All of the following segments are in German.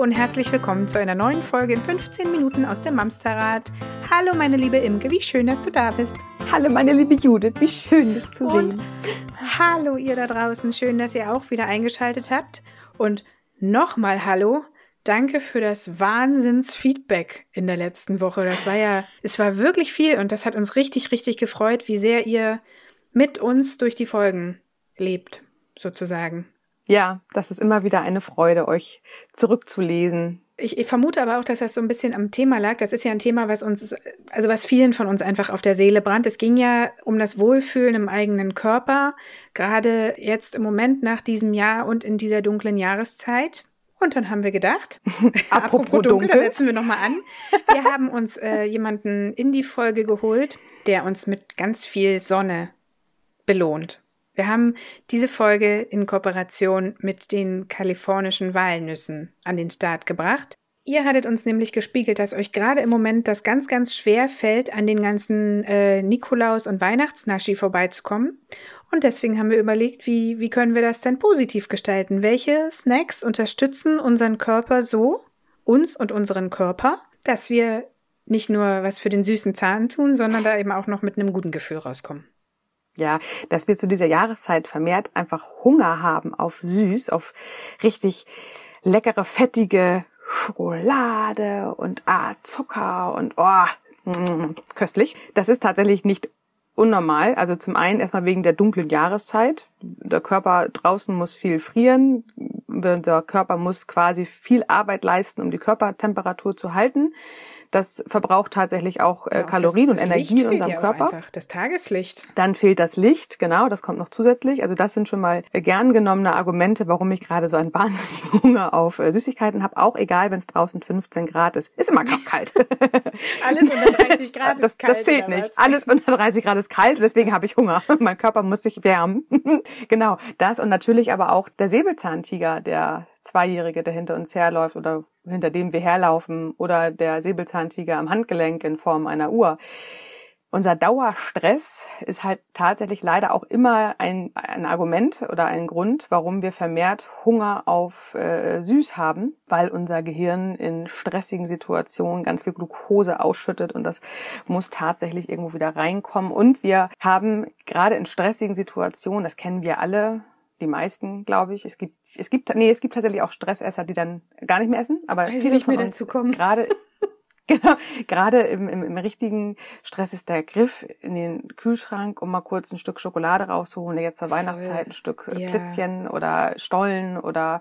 Und herzlich willkommen zu einer neuen Folge in 15 Minuten aus dem Mamsterrad. Hallo meine liebe Imke, wie schön, dass du da bist. Hallo meine liebe Judith, wie schön dich zu Und sehen. Hallo ihr da draußen, schön, dass ihr auch wieder eingeschaltet habt. Und nochmal Hallo, danke für das Wahnsinnsfeedback in der letzten Woche. Das war ja, es war wirklich viel und das hat uns richtig, richtig gefreut, wie sehr ihr mit uns durch die Folgen lebt, sozusagen. Ja, das ist immer wieder eine Freude, euch zurückzulesen. Ich, ich vermute aber auch, dass das so ein bisschen am Thema lag. Das ist ja ein Thema, was uns, also was vielen von uns einfach auf der Seele brannt. Es ging ja um das Wohlfühlen im eigenen Körper, gerade jetzt im Moment nach diesem Jahr und in dieser dunklen Jahreszeit. Und dann haben wir gedacht, Apropos da dunkel. setzen wir nochmal an. Wir haben uns äh, jemanden in die Folge geholt, der uns mit ganz viel Sonne belohnt. Wir haben diese Folge in Kooperation mit den kalifornischen Walnüssen an den Start gebracht. Ihr hattet uns nämlich gespiegelt, dass euch gerade im Moment das ganz, ganz schwer fällt, an den ganzen äh, Nikolaus- und Weihnachtsnaschi vorbeizukommen. Und deswegen haben wir überlegt, wie, wie können wir das denn positiv gestalten? Welche Snacks unterstützen unseren Körper so, uns und unseren Körper, dass wir nicht nur was für den süßen Zahn tun, sondern da eben auch noch mit einem guten Gefühl rauskommen. Ja, dass wir zu dieser Jahreszeit vermehrt einfach Hunger haben auf süß, auf richtig leckere, fettige Schokolade und ah, Zucker und oh, mm, köstlich. Das ist tatsächlich nicht unnormal. Also zum einen erstmal wegen der dunklen Jahreszeit. Der Körper draußen muss viel frieren. Der Körper muss quasi viel Arbeit leisten, um die Körpertemperatur zu halten. Das verbraucht tatsächlich auch äh, Kalorien das, das und Energie in unserem ja Körper. Einfach. Das Tageslicht. Dann fehlt das Licht, genau, das kommt noch zusätzlich. Also das sind schon mal äh, gern genommene Argumente, warum ich gerade so einen wahnsinnigen Hunger auf äh, Süßigkeiten habe. Auch egal, wenn es draußen 15 Grad ist. Ist immer kalt. Alles unter 30 Grad das, ist kalt, das zählt nicht. Alles unter 30 Grad ist kalt und deswegen habe ich Hunger. mein Körper muss sich wärmen. genau, das und natürlich aber auch der Säbelzahntiger, der Zweijährige, der hinter uns herläuft oder hinter dem wir herlaufen oder der Säbelzahntiger am Handgelenk in Form einer Uhr. Unser Dauerstress ist halt tatsächlich leider auch immer ein, ein Argument oder ein Grund, warum wir vermehrt Hunger auf äh, Süß haben, weil unser Gehirn in stressigen Situationen ganz viel Glucose ausschüttet und das muss tatsächlich irgendwo wieder reinkommen. Und wir haben gerade in stressigen Situationen, das kennen wir alle, die meisten, glaube ich. Es gibt, es gibt, nee, es gibt tatsächlich auch Stressesser, die dann gar nicht mehr essen, aber sie viele nicht mehr dazu kommen. Gerade, genau, gerade im, im, im richtigen Stress ist der Griff in den Kühlschrank, um mal kurz ein Stück Schokolade rauszuholen, jetzt zur Weihnachtszeit ein Stück äh, Ja. Plätzchen oder Stollen oder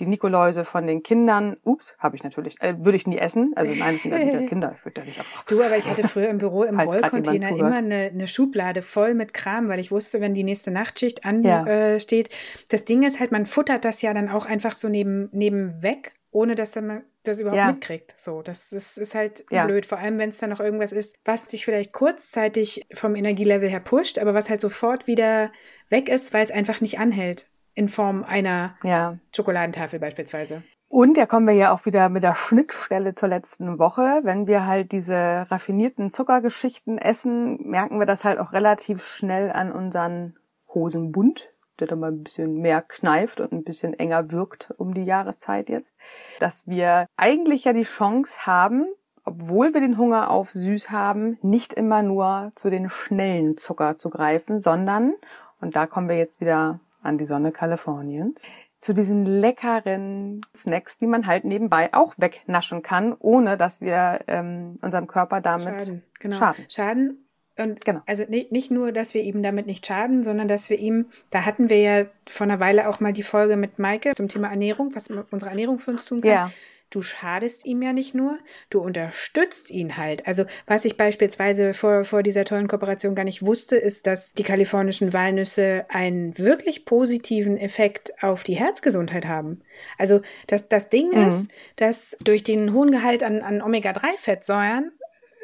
die Nikoläuse von den Kindern. Ups, habe ich natürlich, äh, würde ich nie essen. Also nein, das sind ja nicht Kinder, ich würde ja nicht einfach. Du, aber ich hatte früher im Büro im Rollcontainer immer eine, eine Schublade voll mit Kram, weil ich wusste, wenn die nächste Nachtschicht ansteht. Ja. Äh, steht. das Ding ist halt, man futtert das ja dann auch einfach so neben, neben weg, ohne dass dann man das überhaupt Ja. mitkriegt. So, das, das ist halt Ja. blöd. Vor allem, wenn es dann noch irgendwas ist, was dich vielleicht kurzzeitig vom Energielevel her pusht, aber was halt sofort wieder weg ist, weil es einfach nicht anhält. In Form einer Ja. Schokoladentafel beispielsweise. Und da kommen wir ja auch wieder mit der Schnittstelle zur letzten Woche. Wenn wir halt diese raffinierten Zuckergeschichten essen, merken wir das halt auch relativ schnell an unseren Hosenbund, der dann mal ein bisschen mehr kneift und ein bisschen enger wirkt um die Jahreszeit jetzt. Dass wir eigentlich ja die Chance haben, obwohl wir den Hunger auf süß haben, nicht immer nur zu den schnellen Zucker zu greifen, sondern, und da kommen wir jetzt wieder an die Sonne Kaliforniens, zu diesen leckeren Snacks, die man halt nebenbei auch wegnaschen kann, ohne dass wir ähm, unserem Körper damit Schaden, genau. schaden. Schaden. Und Genau. also nicht, nicht nur, dass wir ihm damit nicht schaden, sondern dass wir ihm, da hatten wir ja vor einer Weile auch mal die Folge mit Maike zum Thema Ernährung, was unsere Ernährung für uns tun kann. Ja. Du schadest ihm ja nicht nur, du unterstützt ihn halt. Also was ich beispielsweise vor, vor dieser tollen Kooperation gar nicht wusste, ist, dass die kalifornischen Walnüsse einen wirklich positiven Effekt auf die Herzgesundheit haben. Also das, das Ding Mhm. ist, dass durch den hohen Gehalt an, an Omega-3-Fettsäuren,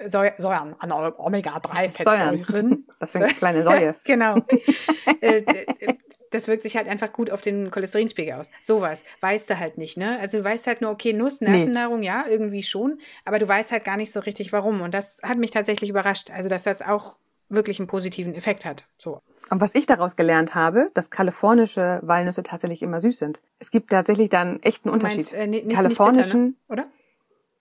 Säu- Säuren, an Omega-3-Fettsäuren, Säuern. Das sind kleine Säue. genau. Äh, das wirkt sich halt einfach gut auf den Cholesterinspiegel aus. Sowas weißt du halt nicht, ne? Also du weißt halt nur, okay, Nuss, Nee. Nervennahrung, ja, irgendwie schon, aber du weißt halt gar nicht so richtig warum. Und das hat mich tatsächlich überrascht. Also, dass das auch wirklich einen positiven Effekt hat. So. Und was ich daraus gelernt habe, dass kalifornische Walnüsse tatsächlich immer süß sind. Es gibt tatsächlich da einen echten Unterschied. Meinst, äh, nicht, Kalifornischen, nicht bitter, ne? oder?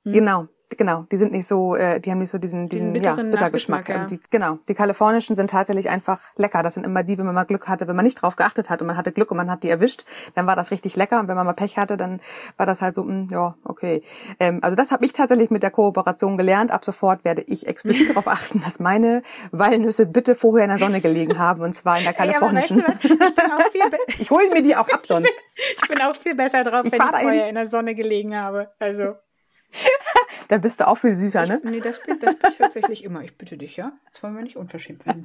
Hm. Genau, genau. Die sind nicht so, äh, die haben nicht so diesen, diesen, Diesen ja, bitteren Bittergeschmack. Nachgeschmack, Also die, genau. Die kalifornischen sind tatsächlich einfach lecker. Das sind immer die, wenn man mal Glück hatte, wenn man nicht drauf geachtet hat und man hatte Glück und man hat die erwischt, dann war das richtig lecker. Und wenn man mal Pech hatte, dann war das halt so, mh, ja, okay. Ähm, also das habe ich tatsächlich mit der Kooperation gelernt. Ab sofort werde ich explizit darauf achten, dass meine Walnüsse bitte vorher in der Sonne gelegen haben und zwar in der Ey, aber weißt kalifornischen. du? Ich bin auch viel, be ich hole mir die auch ab sonst. ich bin auch viel besser drauf, Ich wenn ich vorher in der Sonne gelegen habe. Also, Da bist du auch viel süßer, ne? nee, das bin, das bin ich tatsächlich immer. Ich bitte dich, ja? Jetzt wollen wir nicht unverschämt werden.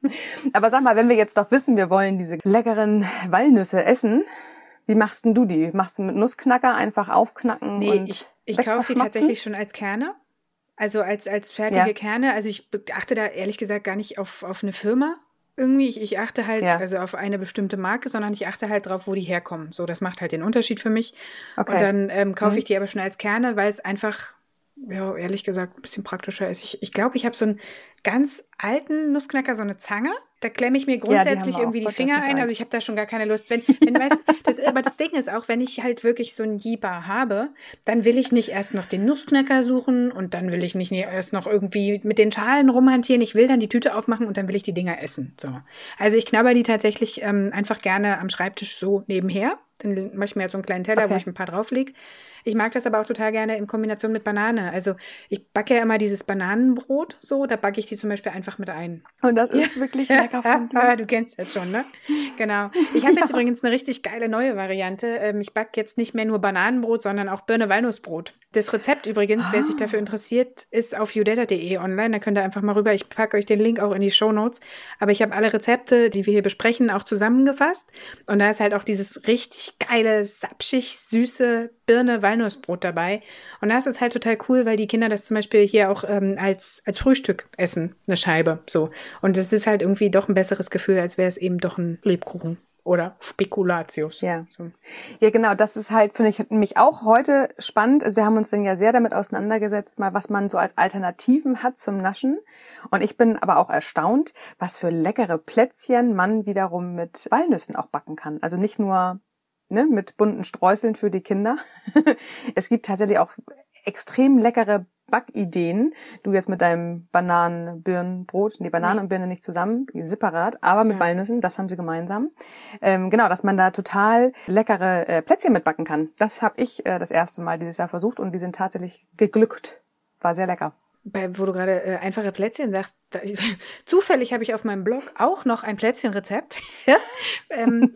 Aber sag mal, wenn wir jetzt doch wissen, wir wollen diese leckeren Walnüsse essen, wie machst denn du die? Machst du mit Nussknacker einfach aufknacken Nee, und ich, ich kaufe die tatsächlich schon als Kerne. Also als, als fertige Ja. Kerne. Also ich achte da ehrlich gesagt gar nicht auf, auf eine Firma irgendwie. Ich, ich achte halt Ja. also auf eine bestimmte Marke, sondern ich achte halt drauf, wo die herkommen. So, das macht halt den Unterschied für mich. Okay. Und dann ähm, kaufe Mhm. ich die aber schon als Kerne, weil es einfach, ja, ehrlich gesagt, ein bisschen praktischer ist. Ich glaube, ich, glaub, ich habe so einen ganz alten Nussknacker, so eine Zange. Da klemme ich mir die grundsätzlich wir auch. irgendwie die Finger ein. Also ich habe da schon gar keine Lust. Wenn, wenn weißt, das, aber das Ding ist auch, wenn ich halt wirklich so einen Jeeper habe, dann will ich nicht erst noch den Nussknacker suchen und dann will ich nicht erst noch irgendwie mit den Schalen rumhantieren. Ich will dann die Tüte aufmachen und dann will ich die Dinger essen. So. Also ich knabber die tatsächlich ähm, einfach gerne am Schreibtisch so nebenher. Dann mache ich mir jetzt so einen kleinen Teller, Okay. wo ich ein paar drauflege. Ich mag das aber auch total gerne in Kombination mit Banane. Also ich backe ja immer dieses Bananenbrot so, da backe ich die zum Beispiel einfach mit ein. Und das ist wirklich lecker von Ah, dir. du kennst das schon, ne? Genau. Ich habe jetzt übrigens eine richtig geile neue Variante. Ähm, ich backe jetzt nicht mehr nur Bananenbrot, sondern auch Birne-Walnussbrot. Das Rezept übrigens, wer sich Ah. dafür interessiert, ist auf udetta.de online. Da könnt ihr einfach mal rüber. Ich packe euch den Link auch in die Show Notes. Aber ich habe alle Rezepte, die wir hier besprechen, auch zusammengefasst. Und da ist halt auch dieses richtig geile, sapschig, süße Birne-Walnussbrot dabei. Und das ist halt total cool, weil die Kinder das zum Beispiel hier auch ähm, als, als Frühstück essen, eine Scheibe. So. Und es ist halt irgendwie doch ein besseres Gefühl, als wäre es eben doch ein Lebkuchen oder Spekulatius. Ja. So. Ja, genau, das ist halt, finde ich, mich auch heute spannend. Also wir haben uns dann ja sehr damit auseinandergesetzt, mal was man so als Alternativen hat zum Naschen. Und ich bin aber auch erstaunt, was für leckere Plätzchen man wiederum mit Walnüssen auch backen kann. Also nicht nur ne, mit bunten Streuseln für die Kinder. es gibt tatsächlich auch extrem leckere Backideen. Du jetzt mit deinem Bananen-Birnenbrot, nee, Bananen und Birne nicht zusammen, separat, aber mit Ja. Walnüssen, das haben sie gemeinsam. Ähm, genau, dass man da total leckere äh, Plätzchen mitbacken kann. Das habe ich äh, das erste Mal dieses Jahr versucht und die sind tatsächlich geglückt. War sehr lecker. Bei, wo du gerade äh, einfache Plätzchen sagst, da, zufällig habe ich auf meinem Blog auch noch ein Plätzchenrezept. ähm,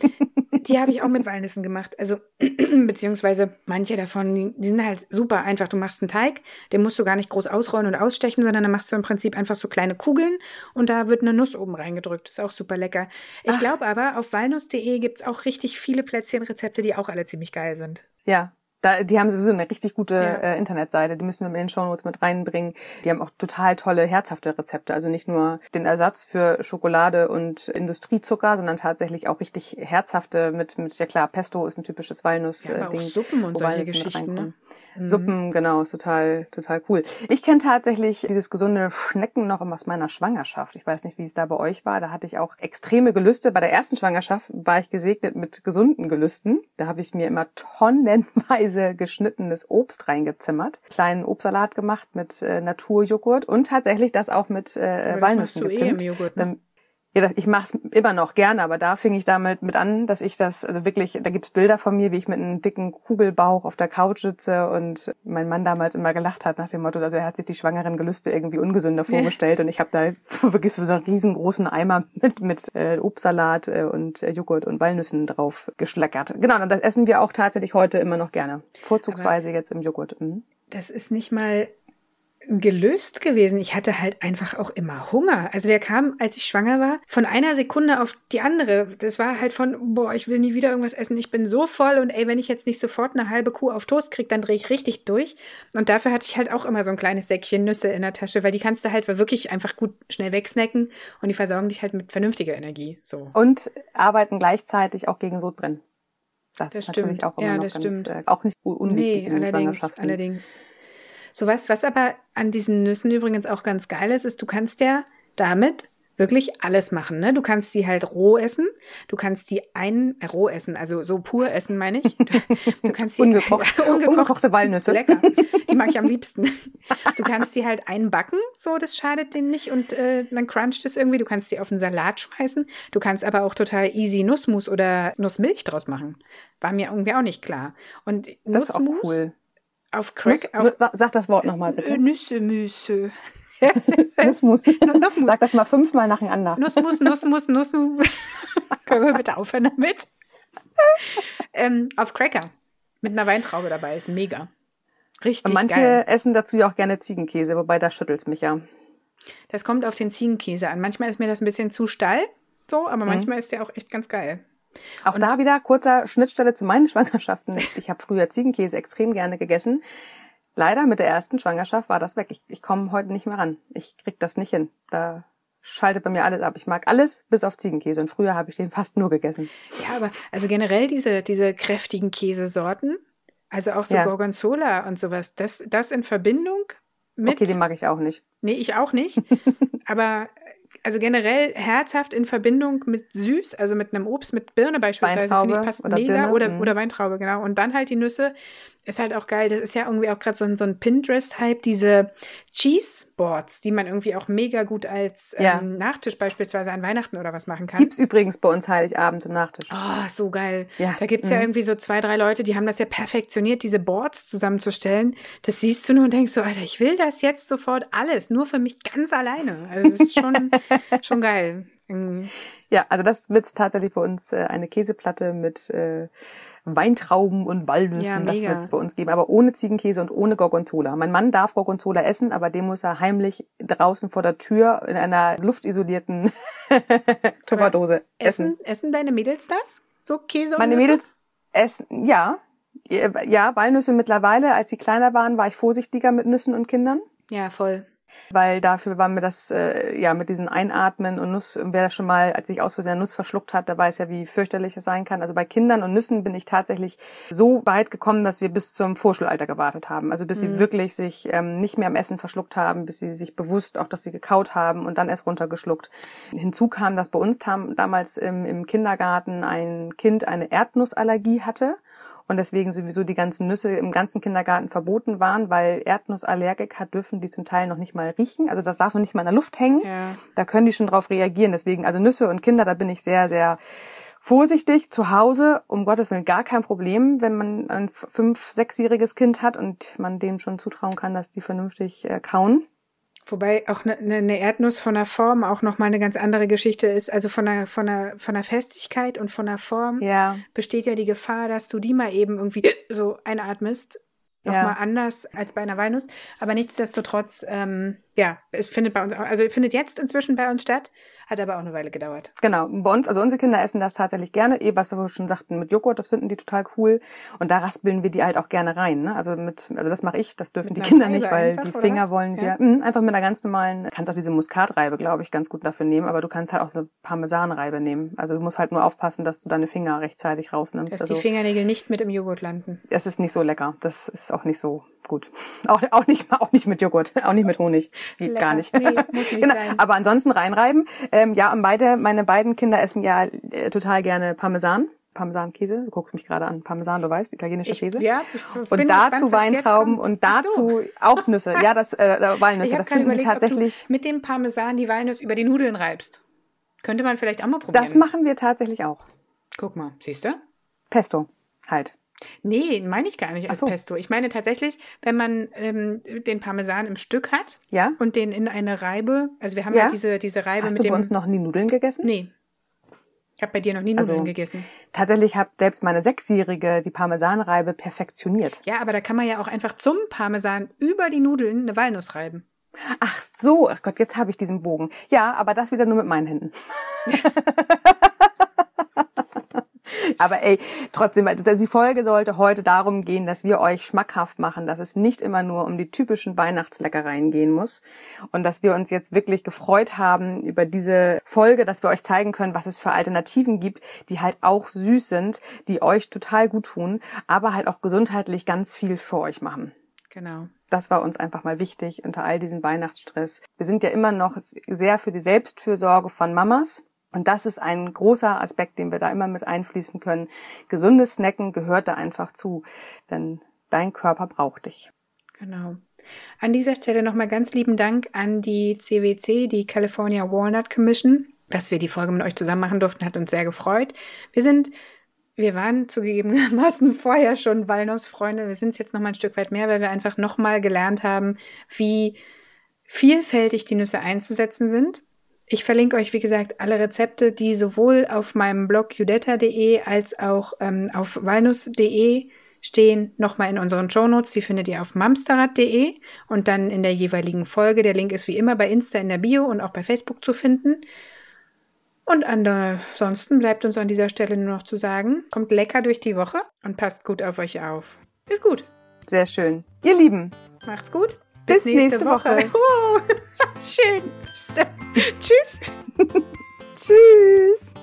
die habe ich auch mit Walnüssen gemacht. Also, beziehungsweise manche davon, die, die sind halt super einfach. Du machst einen Teig, den musst du gar nicht groß ausrollen und ausstechen, sondern dann machst du im Prinzip einfach so kleine Kugeln und da wird eine Nuss oben reingedrückt. Ist auch super lecker. Ich glaube aber, auf walnuss.de gibt es auch richtig viele Plätzchenrezepte, die auch alle ziemlich geil sind. Ja. Da, die haben sowieso eine richtig gute Ja. äh, Internetseite, die müssen wir in den Shownotes mit reinbringen. Die haben auch total tolle, herzhafte Rezepte. Also nicht nur den Ersatz für Schokolade und Industriezucker, sondern tatsächlich auch richtig herzhafte mit, mit ja klar, Pesto ist ein typisches Walnuss. Ja, auch Ding, Suppen und solche Geschichten, ne? Mhm. Suppen, genau, ist total, total cool. Ich kenne tatsächlich dieses gesunde Schnecken noch aus meiner Schwangerschaft. Ich weiß nicht, wie es da bei euch war. Da hatte ich auch extreme Gelüste. Bei der ersten Schwangerschaft war ich gesegnet mit gesunden Gelüsten. Da habe ich mir immer tonnenweise geschnittenes Obst reingezimmert, kleinen Obstsalat gemacht mit äh, Naturjoghurt und tatsächlich das auch mit äh, Walnüssen eh im gepimpt. Joghurt, ne? Ja, das, ich mache es immer noch gerne, aber da fing ich damit mit an, dass ich das, also wirklich, da gibt's Bilder von mir, wie ich mit einem dicken Kugelbauch auf der Couch sitze und mein Mann damals immer gelacht hat nach dem Motto, also er hat sich die schwangeren Gelüste irgendwie ungesünder vorgestellt und ich habe da wirklich so einen riesengroßen Eimer mit, mit äh, Obstsalat äh, und äh, Joghurt und Walnüssen drauf geschleckert. Genau, und das essen wir auch tatsächlich heute immer noch gerne. Vorzugsweise jetzt im Joghurt. Mhm. das ist nicht mal gelöst gewesen. Ich hatte halt einfach auch immer Hunger. Also der kam, als ich schwanger war, von einer Sekunde auf die andere. Das war halt von, boah, ich will nie wieder irgendwas essen. Ich bin so voll und ey, wenn ich jetzt nicht sofort eine halbe Kuh auf Toast kriege, dann drehe ich richtig durch. Und dafür hatte ich halt auch immer so ein kleines Säckchen Nüsse in der Tasche, weil die kannst du halt wirklich einfach gut schnell wegsnacken und die versorgen dich halt mit vernünftiger Energie. So. Und arbeiten gleichzeitig auch gegen Sodbrennen. Das, Das ist natürlich stimmt. auch immer Ja, noch das ganz, stimmt. äh, auch nicht un- unwichtig Nee, in allerdings, Schwangerschaften. allerdings. So was, was aber an diesen Nüssen übrigens auch ganz geil ist, ist, du kannst ja damit wirklich alles machen. Ne? Du kannst sie halt roh essen, du kannst die ein äh, roh essen, also so pur essen, meine ich. Du, kannst sie ungekocht, äh, ungekocht, ungekochte Walnüsse. Lecker. Die mag ich am liebsten. Du kannst sie halt einbacken, so das schadet denen nicht und äh, dann cruncht es irgendwie. Du kannst sie auf einen Salat schmeißen. Du kannst aber auch total easy Nussmus oder Nussmilch draus machen. War mir irgendwie auch nicht klar. Und das Nussmus ist auch cool. Auf Crack. Nuss, auf, sag das Wort nochmal bitte. Nüsse, Müsse. Nussmus. Nussmus. Sag das mal fünfmal nacheinander. Nussmus, Nussmus, Nussmus. Können wir bitte aufhören damit? ähm, auf Cracker. Mit einer Weintraube dabei. Ist mega. Richtig Und manche geil. essen dazu ja auch gerne Ziegenkäse, wobei da schüttelt's mich ja. Das kommt auf den Ziegenkäse an. Manchmal ist mir das ein bisschen zu steil, so, aber mhm. manchmal ist der auch echt ganz geil. Auch Und da wieder kurzer Schnittstelle zu meinen Schwangerschaften. Ich habe früher Ziegenkäse extrem gerne gegessen. Leider mit der ersten Schwangerschaft war das weg. Ich, ich komme heute nicht mehr ran. Ich krieg das nicht hin. Da schaltet bei mir alles ab. Ich mag alles bis auf Ziegenkäse. Und früher habe ich den fast nur gegessen. Ja, aber also generell diese, diese kräftigen Käsesorten, also auch so ja. Gorgonzola und sowas, das, das in Verbindung mit. Okay, den mag ich auch nicht. Nee, ich auch nicht. aber also generell herzhaft in Verbindung mit süß, also mit einem Obst, mit Birne beispielsweise, finde ich passt oder mega. Birne, oder, mhm. oder Weintraube, genau. Und dann halt die Nüsse ist halt auch geil. Das ist ja irgendwie auch gerade so ein, so ein Pinterest-Hype, diese Cheese-Boards, die man irgendwie auch mega gut als ähm, ja. Nachtisch beispielsweise an Weihnachten oder was machen kann. Gibt's übrigens bei uns Heiligabend zum Nachtisch. Oh, so geil. Ja. Da gibt's mhm. ja irgendwie so zwei, drei Leute, die haben das ja perfektioniert, diese Boards zusammenzustellen. Das siehst du nur und denkst so, Alter, ich will das jetzt sofort alles, nur für mich ganz alleine. Also es ist schon, schon geil. Irgendwie. Ja, also das wird tatsächlich bei uns äh, eine Käseplatte mit äh, Weintrauben und Walnüssen, ja, das wird es bei uns geben, aber ohne Ziegenkäse und ohne Gorgonzola. Mein Mann darf Gorgonzola essen, aber den muss er heimlich draußen vor der Tür in einer luftisolierten Tupperdose essen. essen. Essen deine Mädels das? So Käse und Meine Nüsse? Mädels essen, ja. Ja, Walnüsse mittlerweile. Als sie kleiner waren, war ich vorsichtiger mit Nüssen und Kindern. Ja, voll weil dafür war mir das äh, ja mit diesen Einatmen und Nuss, wer schon mal, als ich aus Versehen Nuss verschluckt hat, der weiß ja, wie fürchterlich es sein kann. Also bei Kindern und Nüssen bin ich tatsächlich so weit gekommen, dass wir bis zum Vorschulalter gewartet haben. Also bis mhm. sie wirklich sich ähm, nicht mehr am Essen verschluckt haben, bis sie sich bewusst auch, dass sie gekaut haben und dann erst runtergeschluckt. Hinzu kam, dass bei uns damals im, im Kindergarten ein Kind eine Erdnussallergie hatte und deswegen sowieso die ganzen Nüsse im ganzen Kindergarten verboten waren, weil Erdnussallergiker dürfen die zum Teil noch nicht mal riechen. Also das darf noch nicht mal in der Luft hängen. Ja. Da können die schon drauf reagieren. Deswegen, also Nüsse und Kinder, da bin ich sehr, sehr vorsichtig. Zu Hause, um Gottes Willen, gar kein Problem, wenn man ein fünf-, sechsjähriges Kind hat und man denen schon zutrauen kann, dass die vernünftig äh, kauen. Wobei auch eine, eine Erdnuss von der Form auch nochmal eine ganz andere Geschichte ist. Also von der, von der, von der Festigkeit und von der Form ja. besteht ja die Gefahr, dass du die mal eben irgendwie so einatmest. Nochmal ja. anders als bei einer Walnuss. Aber nichtsdestotrotz, ähm, ja, es findet bei uns, also findet jetzt inzwischen bei uns statt. Hat aber auch eine Weile gedauert. Genau. Bei uns, also unsere Kinder essen das tatsächlich gerne. Eh, was wir schon sagten mit Joghurt, das finden die total cool. Und da raspeln wir die halt auch gerne rein. Ne? Also mit, also das mache ich, das dürfen mit die Kinder nicht, weil einfach, die Finger wollen wir. Ja. Mh, einfach mit einer ganz normalen, kannst auch diese Muskatreibe, glaube ich, ganz gut dafür nehmen, aber du kannst halt auch so Parmesanreibe nehmen. Also du musst halt nur aufpassen, dass du deine Finger rechtzeitig rausnimmst. Dass also, die Fingernägel nicht mit im Joghurt landen. Es ist nicht so lecker. Das ist auch nicht so gut. Auch, auch nicht auch nicht mit Joghurt, auch nicht mit Honig. Geht Lecker. gar nicht. Nee, nicht genau. Sein. Aber ansonsten reinreiben. Ähm, ja, und beide, meine beiden Kinder essen ja äh, total gerne Parmesan. Parmesankäse, du guckst mich gerade an, Parmesan, du weißt, italienischer Käse. Ja, ich und dazu Weintrauben und dazu so. auch Nüsse. Ja, das äh, Walnüsse, das finde ich tatsächlich. mit dem Parmesan die Walnüsse über die Nudeln reibst. Könnte man vielleicht auch mal probieren. Das machen wir tatsächlich auch. Guck mal, siehst du? Pesto, halt. Nee, meine ich gar nicht als so. Pesto. Ich meine tatsächlich, wenn man ähm, den Parmesan im Stück hat ja? und den in eine Reibe, also wir haben ja, ja diese, diese Reibe Hast mit du dem. bei uns noch nie Nudeln gegessen? Nee. Ich habe bei dir noch nie Nudeln also, gegessen. Tatsächlich hat selbst meine Sechsjährige die Parmesanreibe perfektioniert. Ja, aber da kann man ja auch einfach zum Parmesan über die Nudeln eine Walnuss reiben. Ach so, ach Gott, jetzt habe ich diesen Bogen. Ja, aber das wieder nur mit meinen Händen. Aber ey, trotzdem, die Folge sollte heute darum gehen, dass wir euch schmackhaft machen, dass es nicht immer nur um die typischen Weihnachtsleckereien gehen muss und dass wir uns jetzt wirklich gefreut haben über diese Folge, dass wir euch zeigen können, was es für Alternativen gibt, die halt auch süß sind, die euch total gut tun, aber halt auch gesundheitlich ganz viel für euch machen. Genau. Das war uns einfach mal wichtig unter all diesem Weihnachtsstress. Wir sind ja immer noch sehr für die Selbstfürsorge von Mamas. Und das ist ein großer Aspekt, den wir da immer mit einfließen können. Gesundes Snacken gehört da einfach zu, denn dein Körper braucht dich. Genau. An dieser Stelle nochmal ganz lieben Dank an die CWC, die California Walnut Commission, dass wir die Folge mit euch zusammen machen durften, hat uns sehr gefreut. Wir sind wir waren zugegebenermaßen vorher schon Walnussfreunde. Wir sind es jetzt noch mal ein Stück weit mehr, weil wir einfach noch mal gelernt haben, wie vielfältig die Nüsse einzusetzen sind. Ich verlinke euch, wie gesagt, alle Rezepte, die sowohl auf meinem Blog judetta.de als auch ähm, auf walnuss.de stehen, nochmal in unseren Shownotes. Die findet ihr auf mamsterrad.de und dann in der jeweiligen Folge. Der Link ist wie immer bei Insta in der Bio und auch bei Facebook zu finden. Und ansonsten bleibt uns an dieser Stelle nur noch zu sagen, kommt lecker durch die Woche und passt gut auf euch auf. Ist gut. Sehr schön. Ihr Lieben. Macht's gut. Bis, Bis nächste, nächste, Woche. Woche. Schön. Tschüss. Tschüss.